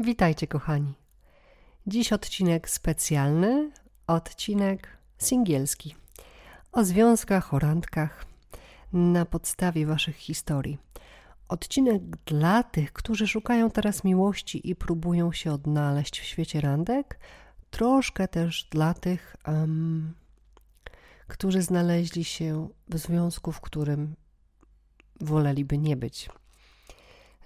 Witajcie, kochani. Dziś odcinek specjalny, odcinek singielski o związkach, o randkach na podstawie Waszych historii. Odcinek dla tych, którzy szukają teraz miłości i próbują się odnaleźć w świecie randek, troszkę też dla tych, um, którzy znaleźli się w związku, w którym woleliby nie być.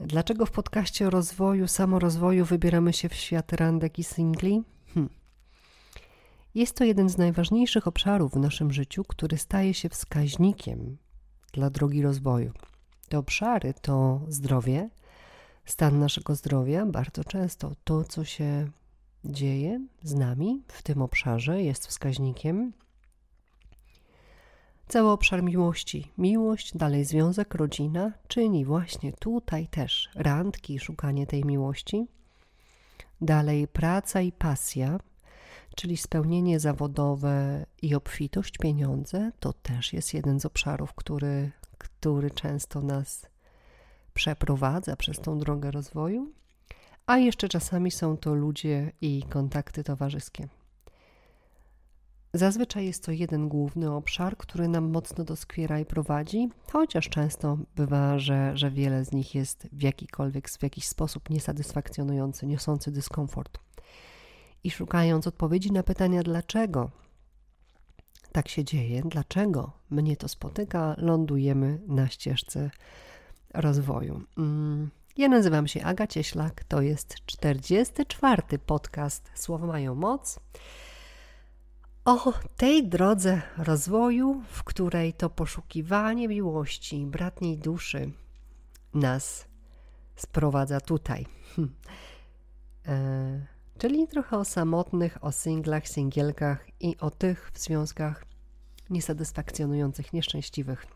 Dlaczego w podcaście o rozwoju, samorozwoju wybieramy się w świat randek i singli? Hm. Jest to jeden z najważniejszych obszarów w naszym życiu, który staje się wskaźnikiem dla drogi rozwoju. Te obszary to zdrowie, stan naszego zdrowia, bardzo często to, co się dzieje z nami w tym obszarze, jest wskaźnikiem Cały obszar miłości, miłość, dalej związek, rodzina, czyni właśnie tutaj też randki, szukanie tej miłości. Dalej praca i pasja, czyli spełnienie zawodowe i obfitość, pieniądze, to też jest jeden z obszarów, który, który często nas przeprowadza przez tą drogę rozwoju. A jeszcze czasami są to ludzie i kontakty towarzyskie. Zazwyczaj jest to jeden główny obszar, który nam mocno doskwiera i prowadzi, chociaż często bywa, że, że wiele z nich jest w jakikolwiek, w jakiś sposób niesatysfakcjonujący, niosący dyskomfort. I szukając odpowiedzi na pytania, dlaczego tak się dzieje, dlaczego mnie to spotyka, lądujemy na ścieżce rozwoju. Mm, ja nazywam się Aga Cieślak, to jest 44. podcast Słowa mają moc o tej drodze rozwoju, w której to poszukiwanie miłości, bratniej duszy nas sprowadza tutaj. E, czyli trochę o samotnych, o singlach, singielkach i o tych w związkach niesatysfakcjonujących, nieszczęśliwych.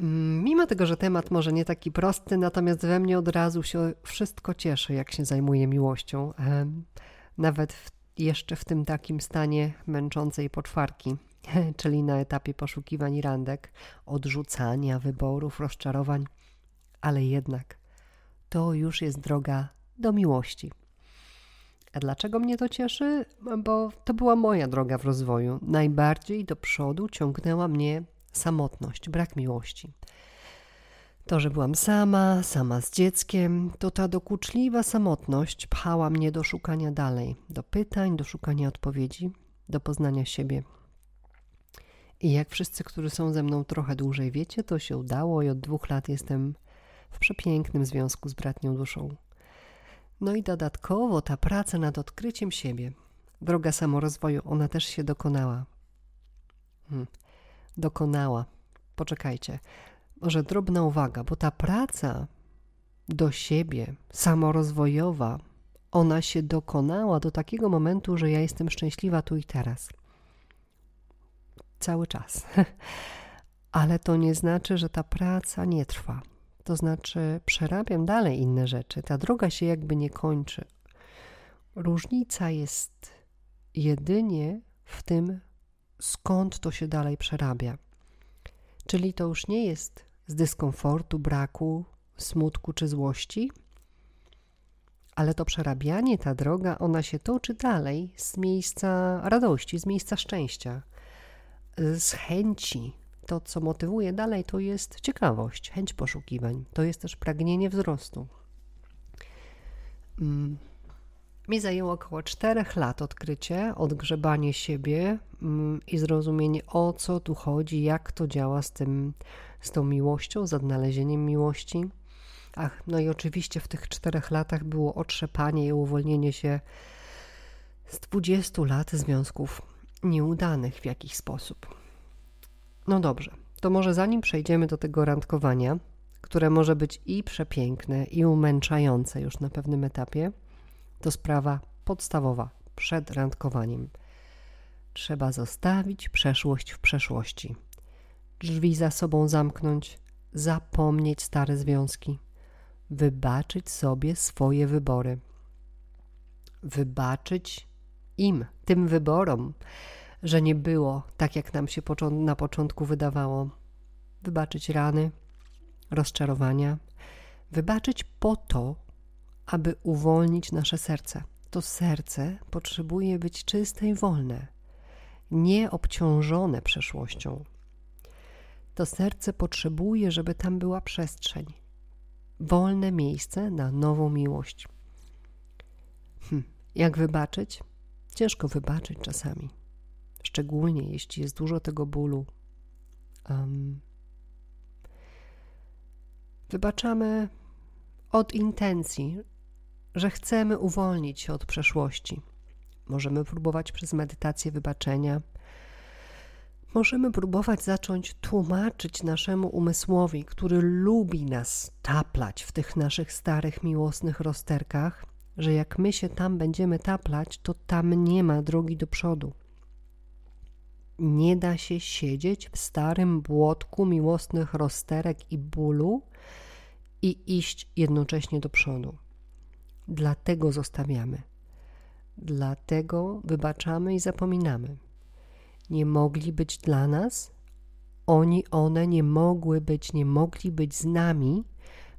Mm, mimo tego, że temat może nie taki prosty, natomiast we mnie od razu się wszystko cieszy, jak się zajmuję miłością. E, nawet w jeszcze w tym takim stanie męczącej poczwarki, czyli na etapie poszukiwań randek, odrzucania wyborów, rozczarowań, ale jednak to już jest droga do miłości. A dlaczego mnie to cieszy? Bo to była moja droga w rozwoju. Najbardziej do przodu ciągnęła mnie samotność, brak miłości. To, że byłam sama, sama z dzieckiem, to ta dokuczliwa samotność pchała mnie do szukania dalej, do pytań, do szukania odpowiedzi, do poznania siebie. I jak wszyscy, którzy są ze mną trochę dłużej wiecie, to się udało i od dwóch lat jestem w przepięknym związku z bratnią duszą. No i dodatkowo ta praca nad odkryciem siebie, droga samorozwoju, ona też się dokonała. Hmm. Dokonała. Poczekajcie może drobna uwaga, bo ta praca do siebie, samorozwojowa, ona się dokonała do takiego momentu, że ja jestem szczęśliwa tu i teraz. Cały czas. Ale to nie znaczy, że ta praca nie trwa. To znaczy, przerabiam dalej inne rzeczy. Ta droga się jakby nie kończy. Różnica jest jedynie w tym, skąd to się dalej przerabia. Czyli to już nie jest z dyskomfortu, braku, smutku czy złości, ale to przerabianie, ta droga, ona się toczy dalej z miejsca radości, z miejsca szczęścia, z chęci. To, co motywuje dalej, to jest ciekawość, chęć poszukiwań, to jest też pragnienie wzrostu. Mm. Mi zajęło około 4 lat odkrycie, odgrzebanie siebie mm, i zrozumienie o co tu chodzi, jak to działa z tym, z tą miłością, z odnalezieniem miłości. Ach, no i oczywiście w tych czterech latach było otrzepanie i uwolnienie się z 20 lat związków nieudanych w jakiś sposób. No dobrze, to może zanim przejdziemy do tego randkowania, które może być i przepiękne, i umęczające już na pewnym etapie, to sprawa podstawowa przed randkowaniem. Trzeba zostawić przeszłość w przeszłości. Drzwi za sobą zamknąć, zapomnieć stare związki, wybaczyć sobie swoje wybory. Wybaczyć im, tym wyborom, że nie było tak, jak nam się na początku wydawało. Wybaczyć rany, rozczarowania, wybaczyć po to, aby uwolnić nasze serce. To serce potrzebuje być czyste i wolne, nie obciążone przeszłością. To serce potrzebuje, żeby tam była przestrzeń, wolne miejsce na nową miłość. Hm, jak wybaczyć? Ciężko wybaczyć czasami, szczególnie jeśli jest dużo tego bólu. Um, wybaczamy od intencji, że chcemy uwolnić się od przeszłości. Możemy próbować przez medytację wybaczenia. Możemy próbować zacząć tłumaczyć naszemu umysłowi, który lubi nas taplać w tych naszych starych, miłosnych rozterkach, że jak my się tam będziemy taplać, to tam nie ma drogi do przodu. Nie da się siedzieć w starym błotku miłosnych rozterek i bólu i iść jednocześnie do przodu. Dlatego zostawiamy. Dlatego wybaczamy i zapominamy. Nie mogli być dla nas, oni, one nie mogły być, nie mogli być z nami,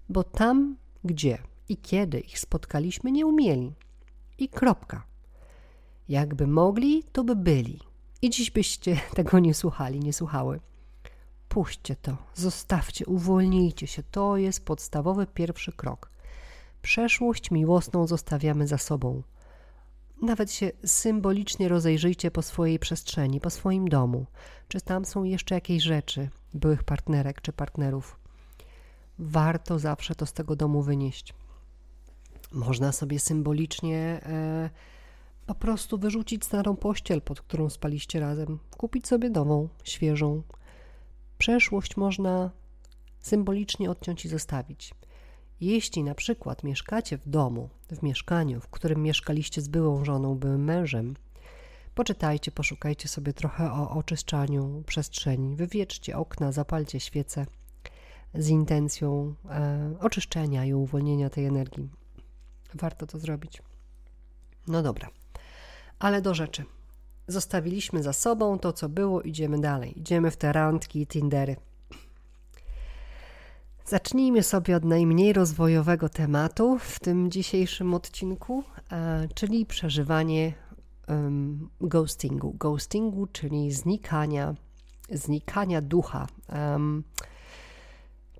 bo tam, gdzie i kiedy ich spotkaliśmy, nie umieli. I kropka. Jakby mogli, to by byli. I dziś byście tego nie słuchali, nie słuchały. Puśćcie to, zostawcie, uwolnijcie się. To jest podstawowy pierwszy krok. Przeszłość miłosną zostawiamy za sobą. Nawet się symbolicznie rozejrzyjcie po swojej przestrzeni, po swoim domu. Czy tam są jeszcze jakieś rzeczy, byłych partnerek czy partnerów? Warto zawsze to z tego domu wynieść. Można sobie symbolicznie e, po prostu wyrzucić starą pościel, pod którą spaliście razem, kupić sobie nową, świeżą. Przeszłość można symbolicznie odciąć i zostawić. Jeśli na przykład mieszkacie w domu, w mieszkaniu, w którym mieszkaliście z byłą żoną, byłym mężem, poczytajcie, poszukajcie sobie trochę o oczyszczaniu przestrzeni, wywieczcie okna, zapalcie świece z intencją e, oczyszczenia i uwolnienia tej energii. Warto to zrobić. No dobra, ale do rzeczy. Zostawiliśmy za sobą to, co było, idziemy dalej. Idziemy w te randki i tindery. Zacznijmy sobie od najmniej rozwojowego tematu w tym dzisiejszym odcinku, czyli przeżywanie ghostingu. Ghostingu, czyli znikania, znikania ducha.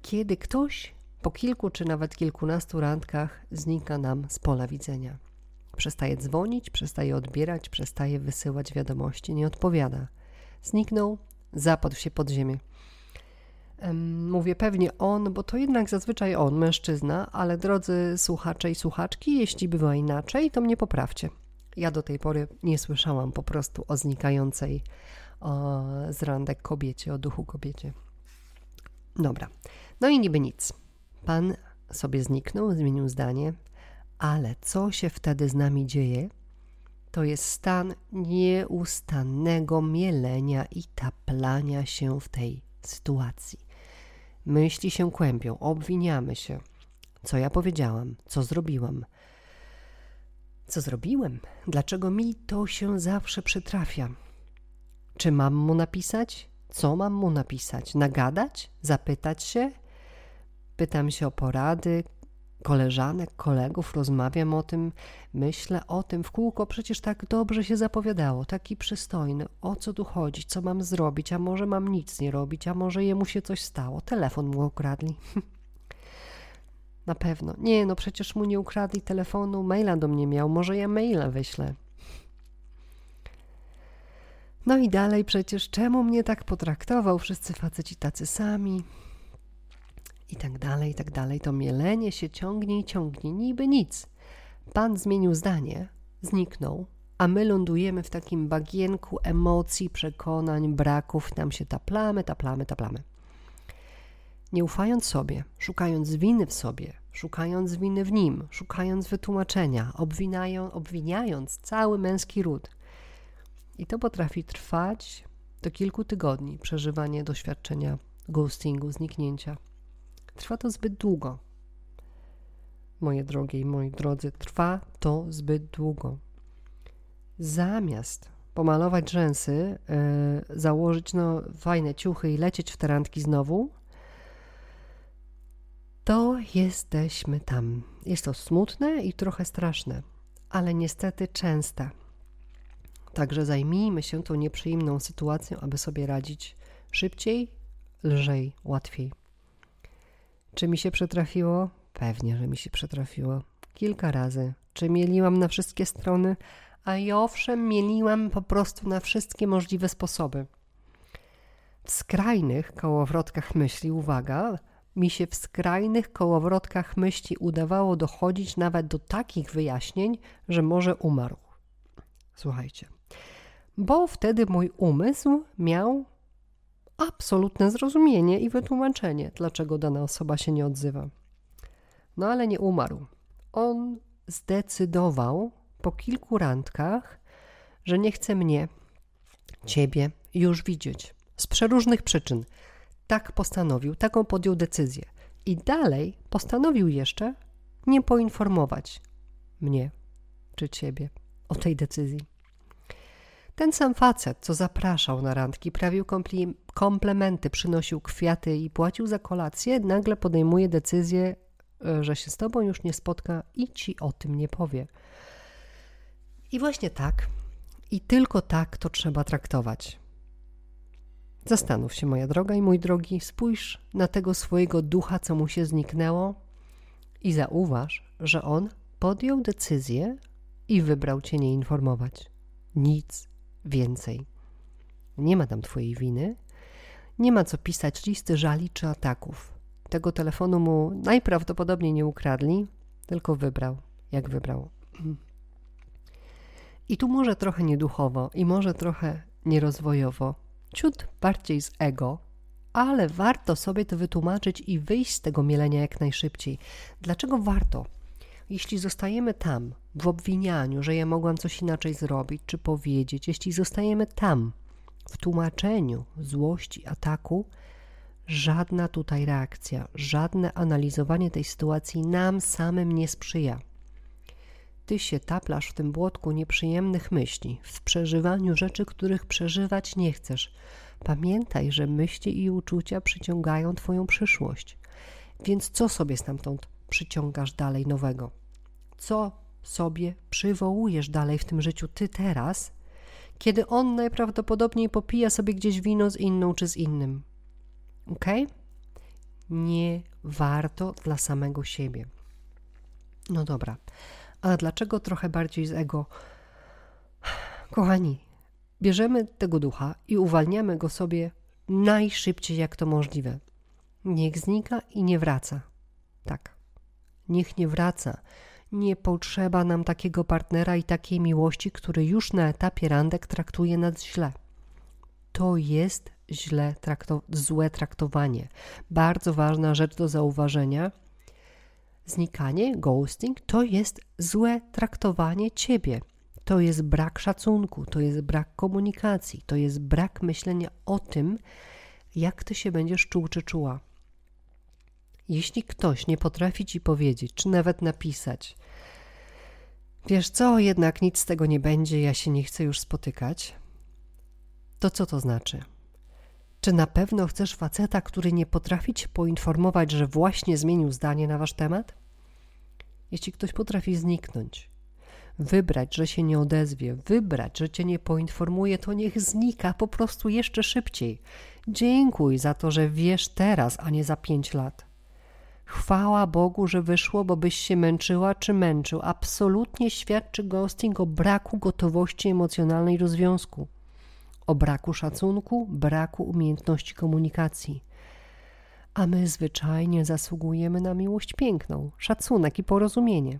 Kiedy ktoś po kilku czy nawet kilkunastu randkach znika nam z pola widzenia. Przestaje dzwonić, przestaje odbierać, przestaje wysyłać wiadomości, nie odpowiada. Zniknął, zapadł się pod ziemię. Mówię pewnie on, bo to jednak zazwyczaj on, mężczyzna, ale drodzy słuchacze i słuchaczki, jeśli bywa inaczej, to mnie poprawcie. Ja do tej pory nie słyszałam po prostu o znikającej o, z randek kobiecie, o duchu kobiecie. Dobra, no i niby nic. Pan sobie zniknął, zmienił zdanie, ale co się wtedy z nami dzieje? To jest stan nieustannego mielenia i taplania się w tej sytuacji. Myśli się kłębią, obwiniamy się. Co ja powiedziałam? Co zrobiłam? Co zrobiłem? Dlaczego mi to się zawsze przytrafia? Czy mam mu napisać? Co mam mu napisać? Nagadać? Zapytać się? Pytam się o porady, koleżanek, kolegów, rozmawiam o tym, myślę o tym w kółko, przecież tak dobrze się zapowiadało, taki przystojny, o co tu chodzi, co mam zrobić, a może mam nic nie robić, a może jemu się coś stało, telefon mu ukradli. Na pewno. Nie, no przecież mu nie ukradli telefonu, maila do mnie miał, może ja maila wyślę. No i dalej przecież czemu mnie tak potraktował? Wszyscy faceci tacy sami i tak dalej, i tak dalej. To mielenie się ciągnie i ciągnie, niby nic. Pan zmienił zdanie, zniknął, a my lądujemy w takim bagienku emocji, przekonań, braków, tam się taplamy, taplamy, taplamy. Nie ufając sobie, szukając winy w sobie, szukając winy w nim, szukając wytłumaczenia, obwinają, obwiniając cały męski ród. I to potrafi trwać do kilku tygodni przeżywanie doświadczenia ghostingu, zniknięcia. Trwa to zbyt długo. Moje drogie i moi drodzy, trwa to zbyt długo. Zamiast pomalować rzęsy, yy, założyć no, fajne ciuchy i lecieć w te randki znowu, to jesteśmy tam. Jest to smutne i trochę straszne, ale niestety częste. Także zajmijmy się tą nieprzyjemną sytuacją, aby sobie radzić szybciej, lżej, łatwiej. Czy mi się przetrafiło? Pewnie, że mi się przetrafiło. Kilka razy. Czy mieliłam na wszystkie strony? A i owszem, mieliłam po prostu na wszystkie możliwe sposoby. W skrajnych kołowrotkach myśli, uwaga, mi się w skrajnych kołowrotkach myśli udawało dochodzić nawet do takich wyjaśnień, że może umarł. Słuchajcie, bo wtedy mój umysł miał absolutne zrozumienie i wytłumaczenie, dlaczego dana osoba się nie odzywa. No ale nie umarł. On zdecydował po kilku randkach, że nie chce mnie, ciebie już widzieć. Z przeróżnych przyczyn. Tak postanowił, taką podjął decyzję. I dalej postanowił jeszcze nie poinformować mnie czy ciebie o tej decyzji. Ten sam facet, co zapraszał na randki, prawił komplementy, przynosił kwiaty i płacił za kolację, nagle podejmuje decyzję, e, że się z tobą już nie spotka i ci o tym nie powie. I właśnie tak, i tylko tak to trzeba traktować. Zastanów się, moja droga i mój drogi, spójrz na tego swojego ducha, co mu się zniknęło, i zauważ, że on podjął decyzję i wybrał cię nie informować. Nic więcej. Nie ma tam twojej winy, nie ma co pisać listy żali czy ataków. Tego telefonu mu najprawdopodobniej nie ukradli, tylko wybrał, jak wybrał. I tu może trochę nieduchowo i może trochę nierozwojowo, ciut bardziej z ego, ale warto sobie to wytłumaczyć i wyjść z tego mielenia jak najszybciej. Dlaczego warto? Jeśli zostajemy tam, w obwinianiu, że ja mogłam coś inaczej zrobić czy powiedzieć, jeśli zostajemy tam, w tłumaczeniu złości, ataku, żadna tutaj reakcja, żadne analizowanie tej sytuacji nam samym nie sprzyja. Ty się taplasz w tym błotku nieprzyjemnych myśli, w przeżywaniu rzeczy, których przeżywać nie chcesz. Pamiętaj, że myśli i uczucia przyciągają Twoją przyszłość. Więc co sobie stamtąd przyciągasz dalej nowego? Co sobie przywołujesz dalej w tym życiu ty teraz, kiedy on najprawdopodobniej popija sobie gdzieś wino z inną czy z innym? Ok? Nie warto dla samego siebie. No dobra. A dlaczego trochę bardziej z ego? Kochani, bierzemy tego ducha i uwalniamy go sobie najszybciej jak to możliwe. Niech znika i nie wraca. Tak. Niech nie wraca. Nie potrzeba nam takiego partnera i takiej miłości, który już na etapie randek traktuje nas źle. To jest źle trakto złe traktowanie. Bardzo ważna rzecz do zauważenia – Znikanie, ghosting to jest złe traktowanie ciebie. To jest brak szacunku, to jest brak komunikacji, to jest brak myślenia o tym, jak ty się będziesz czuł czy czuła. Jeśli ktoś nie potrafi ci powiedzieć, czy nawet napisać, wiesz co, jednak nic z tego nie będzie, ja się nie chcę już spotykać, to co to znaczy? Czy na pewno chcesz faceta, który nie potrafi cię poinformować, że właśnie zmienił zdanie na wasz temat? Jeśli ktoś potrafi zniknąć, wybrać, że się nie odezwie, wybrać, że cię nie poinformuje, to niech znika po prostu jeszcze szybciej. Dziękuj za to, że wiesz teraz, a nie za pięć lat. Chwała Bogu, że wyszło, bo byś się męczyła czy męczył. Absolutnie świadczy ghosting o braku gotowości emocjonalnej do związku o braku szacunku, braku umiejętności komunikacji. A my zwyczajnie zasługujemy na miłość piękną, szacunek i porozumienie.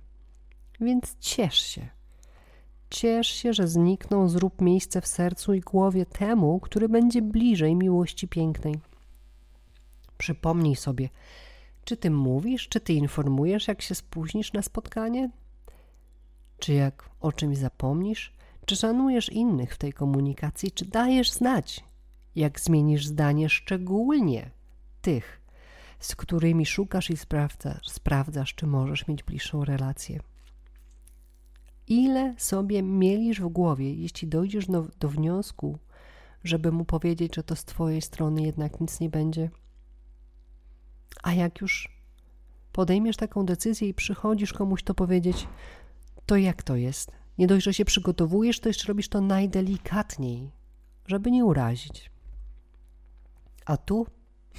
Więc ciesz się. Ciesz się, że znikną, zrób miejsce w sercu i głowie temu, który będzie bliżej miłości pięknej. Przypomnij sobie, czy ty mówisz, czy ty informujesz, jak się spóźnisz na spotkanie? Czy jak o czymś zapomnisz? Czy szanujesz innych w tej komunikacji, czy dajesz znać, jak zmienisz zdanie, szczególnie tych, z którymi szukasz i sprawdzasz, sprawdzasz, czy możesz mieć bliższą relację? Ile sobie mielisz w głowie, jeśli dojdziesz do, do wniosku, żeby mu powiedzieć, że to z Twojej strony jednak nic nie będzie? A jak już podejmiesz taką decyzję i przychodzisz komuś to powiedzieć, to jak to jest? Nie dość, że się przygotowujesz, to jeszcze robisz to najdelikatniej, żeby nie urazić. A tu?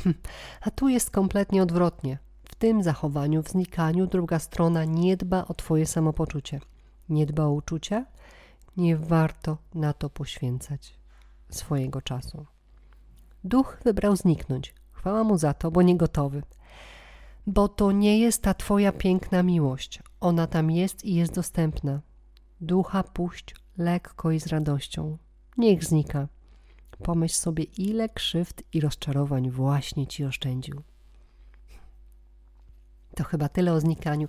A tu jest kompletnie odwrotnie. W tym zachowaniu, w znikaniu druga strona nie dba o Twoje samopoczucie, nie dba o uczucia, nie warto na to poświęcać swojego czasu. Duch wybrał zniknąć. Chwała mu za to, bo nie gotowy. Bo to nie jest ta Twoja piękna miłość. Ona tam jest i jest dostępna. Ducha puść lekko i z radością. Niech znika. Pomyśl sobie, ile krzywd i rozczarowań właśnie ci oszczędził. To chyba tyle o znikaniu.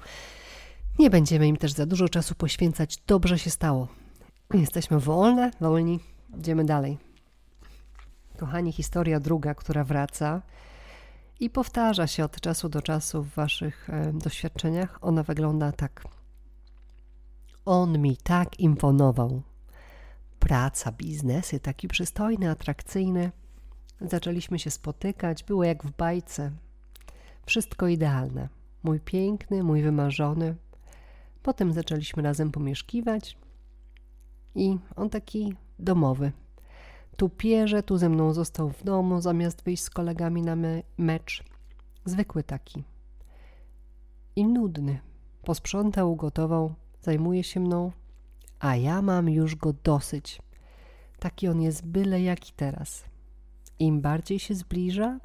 Nie będziemy im też za dużo czasu poświęcać. Dobrze się stało. Jesteśmy wolne, wolni. Idziemy dalej. Kochani, historia druga, która wraca i powtarza się od czasu do czasu w Waszych e, doświadczeniach. Ona wygląda tak. On mi tak imponował. Praca, biznesy, taki przystojny, atrakcyjny. Zaczęliśmy się spotykać, było jak w bajce. Wszystko idealne. Mój piękny, mój wymarzony. Potem zaczęliśmy razem pomieszkiwać i on taki domowy. Tu pierze, tu ze mną został w domu, zamiast wyjść z kolegami na me mecz. Zwykły taki. I nudny. Posprzątał, ugotował, zajmuje się mną, a ja mam już go dosyć. Taki on jest byle jaki teraz. Im bardziej się zbliża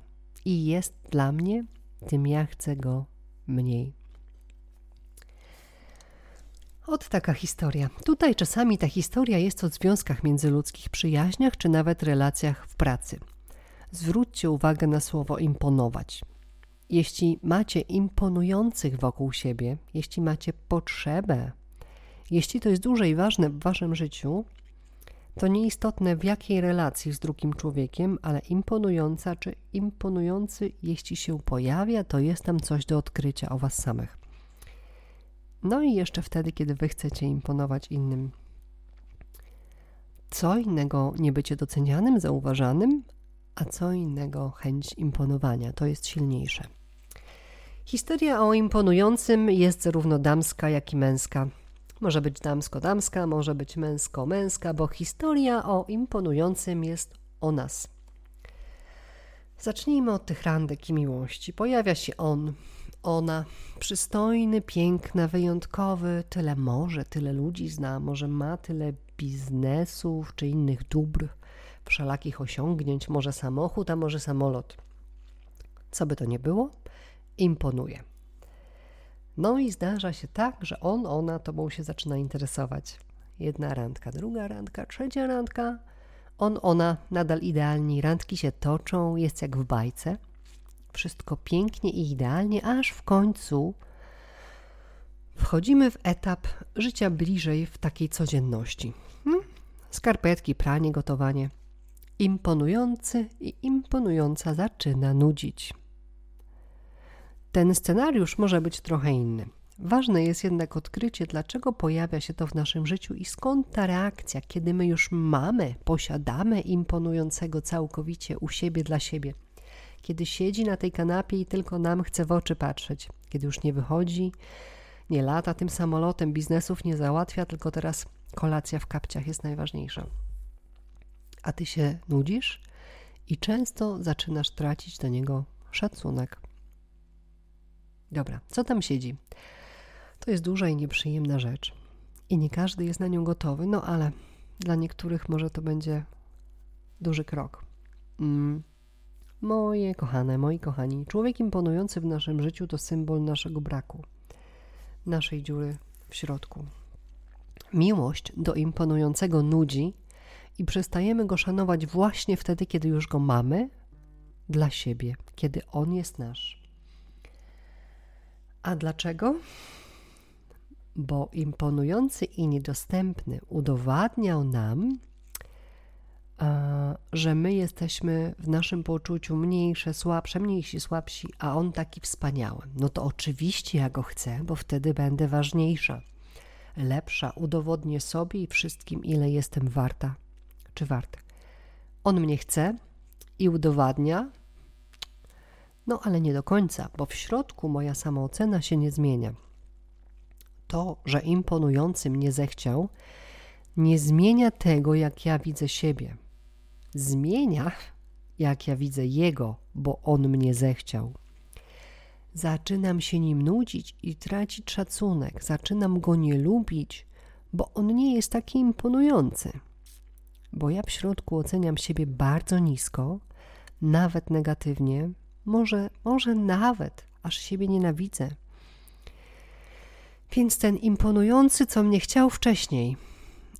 i jest dla mnie, tym ja chcę go mniej. Od taka historia. Tutaj czasami ta historia jest o związkach międzyludzkich, przyjaźniach czy nawet relacjach w pracy. Zwróćcie uwagę na słowo imponować. Jeśli macie imponujących wokół siebie, jeśli macie potrzebę, jeśli to jest duże i ważne w waszym życiu, to nieistotne w jakiej relacji z drugim człowiekiem, ale imponująca czy imponujący, jeśli się pojawia, to jest tam coś do odkrycia o was samych. No i jeszcze wtedy, kiedy wy chcecie imponować innym. Co innego nie bycie docenianym, zauważanym, a co innego chęć imponowania. To jest silniejsze. Historia o imponującym jest zarówno damska, jak i męska. Może być damsko-damska, może być męsko-męska, bo historia o imponującym jest o nas. Zacznijmy od tych randek i miłości. Pojawia się on, ona, przystojny, piękny, wyjątkowy, tyle może, tyle ludzi zna, może ma tyle biznesów czy innych dóbr, wszelakich osiągnięć, może samochód, a może samolot. Co by to nie było, imponuje. No i zdarza się tak, że on, ona tobą się zaczyna interesować. Jedna randka, druga randka, trzecia randka. On, ona nadal idealni, randki się toczą, jest jak w bajce. Wszystko pięknie i idealnie, aż w końcu wchodzimy w etap życia bliżej w takiej codzienności. Hmm? Skarpetki, pranie, gotowanie. Imponujący i imponująca zaczyna nudzić. Ten scenariusz może być trochę inny. Ważne jest jednak odkrycie, dlaczego pojawia się to w naszym życiu i skąd ta reakcja, kiedy my już mamy, posiadamy imponującego całkowicie u siebie dla siebie. Kiedy siedzi na tej kanapie i tylko nam chce w oczy patrzeć, kiedy już nie wychodzi, nie lata tym samolotem, biznesów nie załatwia, tylko teraz kolacja w kapciach jest najważniejsza. A ty się nudzisz i często zaczynasz tracić do niego szacunek. Dobra, co tam siedzi? To jest duża i nieprzyjemna rzecz. I nie każdy jest na nią gotowy, no ale dla niektórych może to będzie duży krok. Mm. Moje kochane, moi kochani, człowiek imponujący w naszym życiu to symbol naszego braku, naszej dziury w środku. Miłość do imponującego nudzi i przestajemy go szanować właśnie wtedy, kiedy już go mamy dla siebie, kiedy on jest nasz. A dlaczego? Bo imponujący i niedostępny udowadniał nam, że my jesteśmy w naszym poczuciu mniejsze, słabsze, mniejsi, słabsi, a on taki wspaniały. No to oczywiście ja go chcę, bo wtedy będę ważniejsza, lepsza, udowodnię sobie i wszystkim, ile jestem warta czy wart. On mnie chce i udowadnia, No ale nie do końca, bo w środku moja samoocena się nie zmienia. To, że imponujący mnie zechciał, nie zmienia tego, jak ja widzę siebie. Zmienia, jak ja widzę jego, bo on mnie zechciał. Zaczynam się nim nudzić i tracić szacunek, zaczynam go nie lubić, bo on nie jest taki imponujący. Bo ja w środku oceniam siebie bardzo nisko, nawet negatywnie, może, może nawet aż siebie nienawidzę. Więc ten imponujący, co mnie chciał wcześniej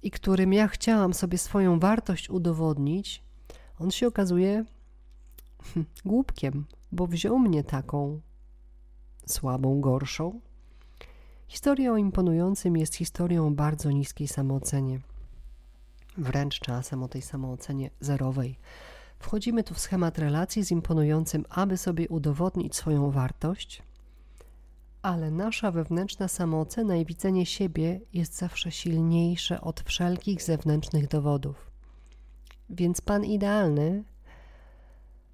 i którym ja chciałam sobie swoją wartość udowodnić, on się okazuje głupkiem, bo wziął mnie taką słabą, gorszą. Historia o imponującym jest historią bardzo niskiej samoocenie. Wręcz czasem o tej samoocenie zerowej. Wchodzimy tu w schemat relacji z imponującym, aby sobie udowodnić swoją wartość, ale nasza wewnętrzna samoocena i widzenie siebie jest zawsze silniejsze od wszelkich zewnętrznych dowodów. Więc pan idealny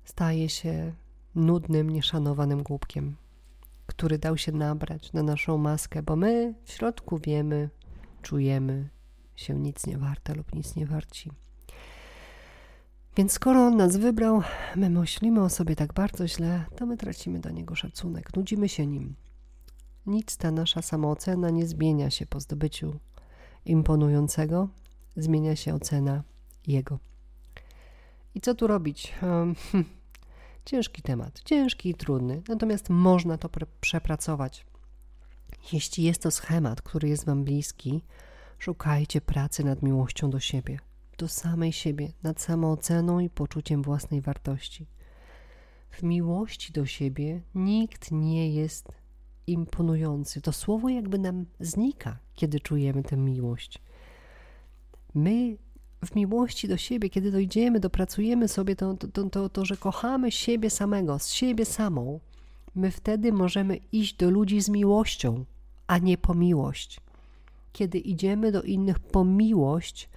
staje się nudnym, nieszanowanym głupkiem, który dał się nabrać na naszą maskę, bo my w środku wiemy, czujemy się nic nie warte lub nic nie warci. Więc skoro on nas wybrał, my myślimy o sobie tak bardzo źle, to my tracimy do niego szacunek, nudzimy się nim. Nic ta nasza samoocena nie zmienia się po zdobyciu imponującego, zmienia się ocena jego. I co tu robić? Um, ciężki temat, ciężki i trudny, natomiast można to przepracować. Jeśli jest to schemat, który jest Wam bliski, szukajcie pracy nad miłością do siebie do samej siebie, nad samooceną i poczuciem własnej wartości. W miłości do siebie nikt nie jest imponujący. To słowo jakby nam znika, kiedy czujemy tę miłość. My w miłości do siebie, kiedy dojdziemy, dopracujemy sobie to, to, to, to, że kochamy siebie samego, z siebie samą, my wtedy możemy iść do ludzi z miłością, a nie po miłość. Kiedy idziemy do innych po miłość,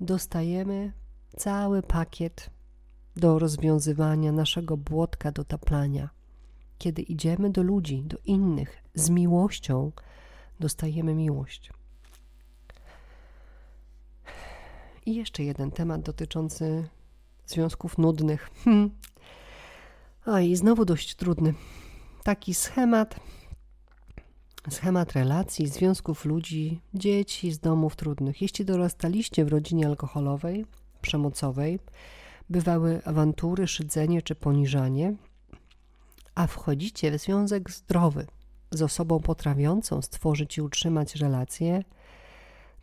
dostajemy cały pakiet do rozwiązywania naszego błotka do taplania. Kiedy idziemy do ludzi, do innych z miłością, dostajemy miłość. I jeszcze jeden temat dotyczący związków nudnych. Hmm. I znowu dość trudny. Taki schemat schemat relacji, związków ludzi, dzieci z domów trudnych. Jeśli dorastaliście w rodzinie alkoholowej, przemocowej, bywały awantury, szydzenie czy poniżanie, a wchodzicie w związek zdrowy z osobą potrafiącą stworzyć i utrzymać relacje,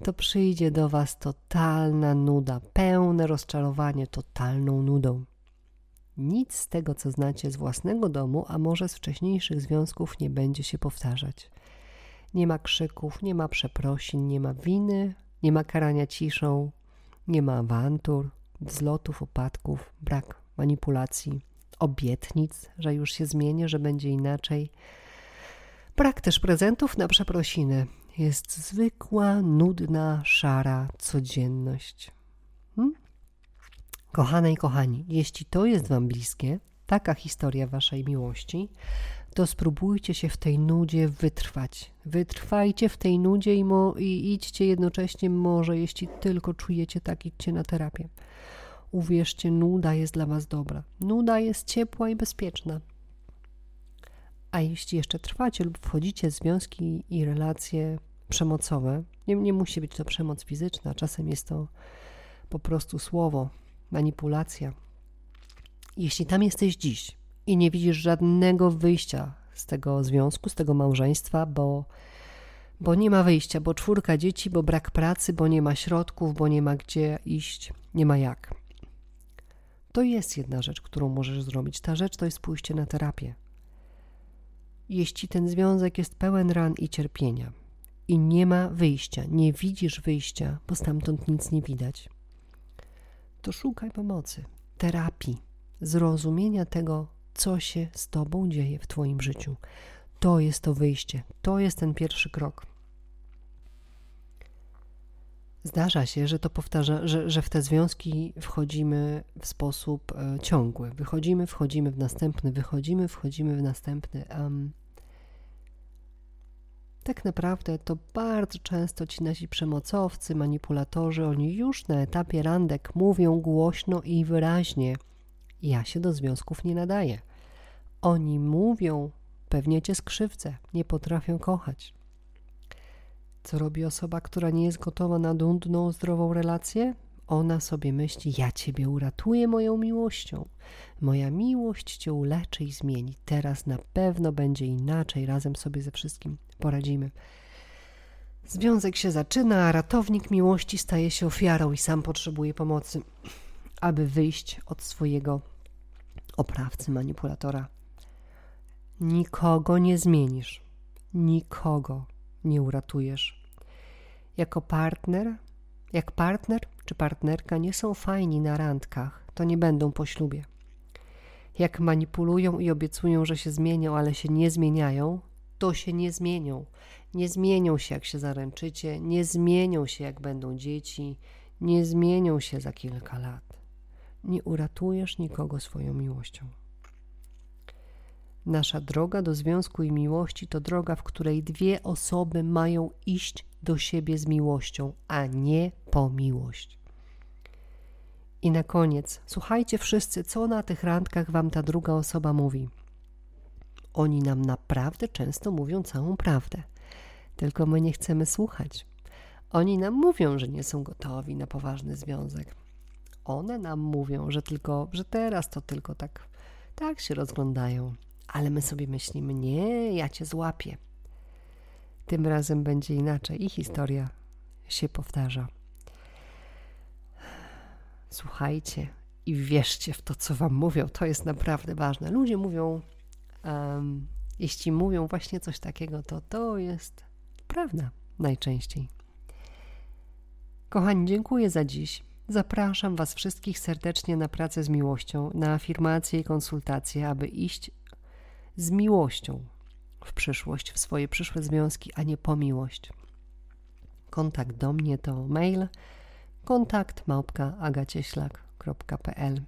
to przyjdzie do Was totalna nuda, pełne rozczarowanie totalną nudą. Nic z tego, co znacie z własnego domu, a może z wcześniejszych związków, nie będzie się powtarzać. Nie ma krzyków, nie ma przeprosin, nie ma winy, nie ma karania ciszą, nie ma awantur, wzlotów, upadków, brak manipulacji, obietnic, że już się zmienię, że będzie inaczej. Brak też prezentów na przeprosiny. Jest zwykła, nudna, szara codzienność. Hmm? Kochane i kochani, jeśli to jest Wam bliskie, taka historia Waszej miłości, to spróbujcie się w tej nudzie wytrwać. Wytrwajcie w tej nudzie i, mo, i idźcie jednocześnie może, jeśli tylko czujecie tak, idźcie na terapię. Uwierzcie, nuda jest dla Was dobra. Nuda jest ciepła i bezpieczna. A jeśli jeszcze trwacie lub wchodzicie w związki i relacje przemocowe, nie, nie musi być to przemoc fizyczna, czasem jest to po prostu słowo, manipulacja. Jeśli tam jesteś dziś, i nie widzisz żadnego wyjścia z tego związku, z tego małżeństwa, bo, bo nie ma wyjścia, bo czwórka dzieci, bo brak pracy, bo nie ma środków, bo nie ma gdzie iść, nie ma jak. To jest jedna rzecz, którą możesz zrobić. Ta rzecz to jest pójście na terapię. Jeśli ten związek jest pełen ran i cierpienia i nie ma wyjścia, nie widzisz wyjścia, bo stamtąd nic nie widać, to szukaj pomocy, terapii, zrozumienia tego, co się z Tobą dzieje w Twoim życiu. To jest to wyjście, to jest ten pierwszy krok. Zdarza się, że to powtarza, że, że w te związki wchodzimy w sposób e, ciągły. Wychodzimy, wchodzimy w następny, wychodzimy, wchodzimy w następny. Um, tak naprawdę to bardzo często ci nasi przemocowcy, manipulatorzy, oni już na etapie randek mówią głośno i wyraźnie: Ja się do związków nie nadaję. Oni mówią: Pewnie cię skrzywdzę, nie potrafię kochać. Co robi osoba, która nie jest gotowa na dundną, zdrową relację? Ona sobie myśli: Ja ciebie uratuję moją miłością. Moja miłość cię uleczy i zmieni. Teraz na pewno będzie inaczej, razem sobie ze wszystkim poradzimy. Związek się zaczyna, a ratownik miłości staje się ofiarą i sam potrzebuje pomocy, aby wyjść od swojego oprawcy, manipulatora. Nikogo nie zmienisz, nikogo nie uratujesz. Jako partner, jak partner czy partnerka nie są fajni na randkach, to nie będą po ślubie. Jak manipulują i obiecują, że się zmienią, ale się nie zmieniają, to się nie zmienią. Nie zmienią się, jak się zaręczycie, nie zmienią się, jak będą dzieci, nie zmienią się za kilka lat. Nie uratujesz nikogo swoją miłością. Nasza droga do związku i miłości to droga, w której dwie osoby mają iść do siebie z miłością, a nie po miłość. I na koniec, słuchajcie wszyscy, co na tych randkach wam ta druga osoba mówi. Oni nam naprawdę często mówią całą prawdę, tylko my nie chcemy słuchać. Oni nam mówią, że nie są gotowi na poważny związek. One nam mówią, że tylko, że teraz to tylko tak, tak się rozglądają, ale my sobie myślimy, nie, ja cię złapię. Tym razem będzie inaczej i historia się powtarza. Słuchajcie i wierzcie w to, co wam mówią. To jest naprawdę ważne. Ludzie mówią, um, jeśli mówią właśnie coś takiego, to to jest prawda najczęściej. Kochani, dziękuję za dziś. Zapraszam Was wszystkich serdecznie na pracę z miłością, na afirmacje i konsultacje, aby iść z miłością w przyszłość, w swoje przyszłe związki, a nie po miłość. Kontakt do mnie to mail kontakt agacieślak.pl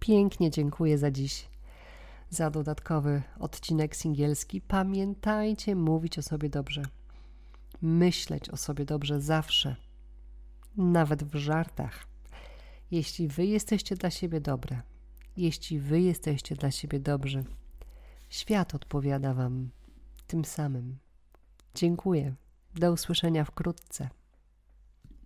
Pięknie dziękuję za dziś, za dodatkowy odcinek singielski. Pamiętajcie mówić o sobie dobrze, myśleć o sobie dobrze zawsze, nawet w żartach. Jeśli wy jesteście dla siebie dobre, jeśli wy jesteście dla siebie dobrzy, świat odpowiada wam tym samym. Dziękuję. Do usłyszenia wkrótce.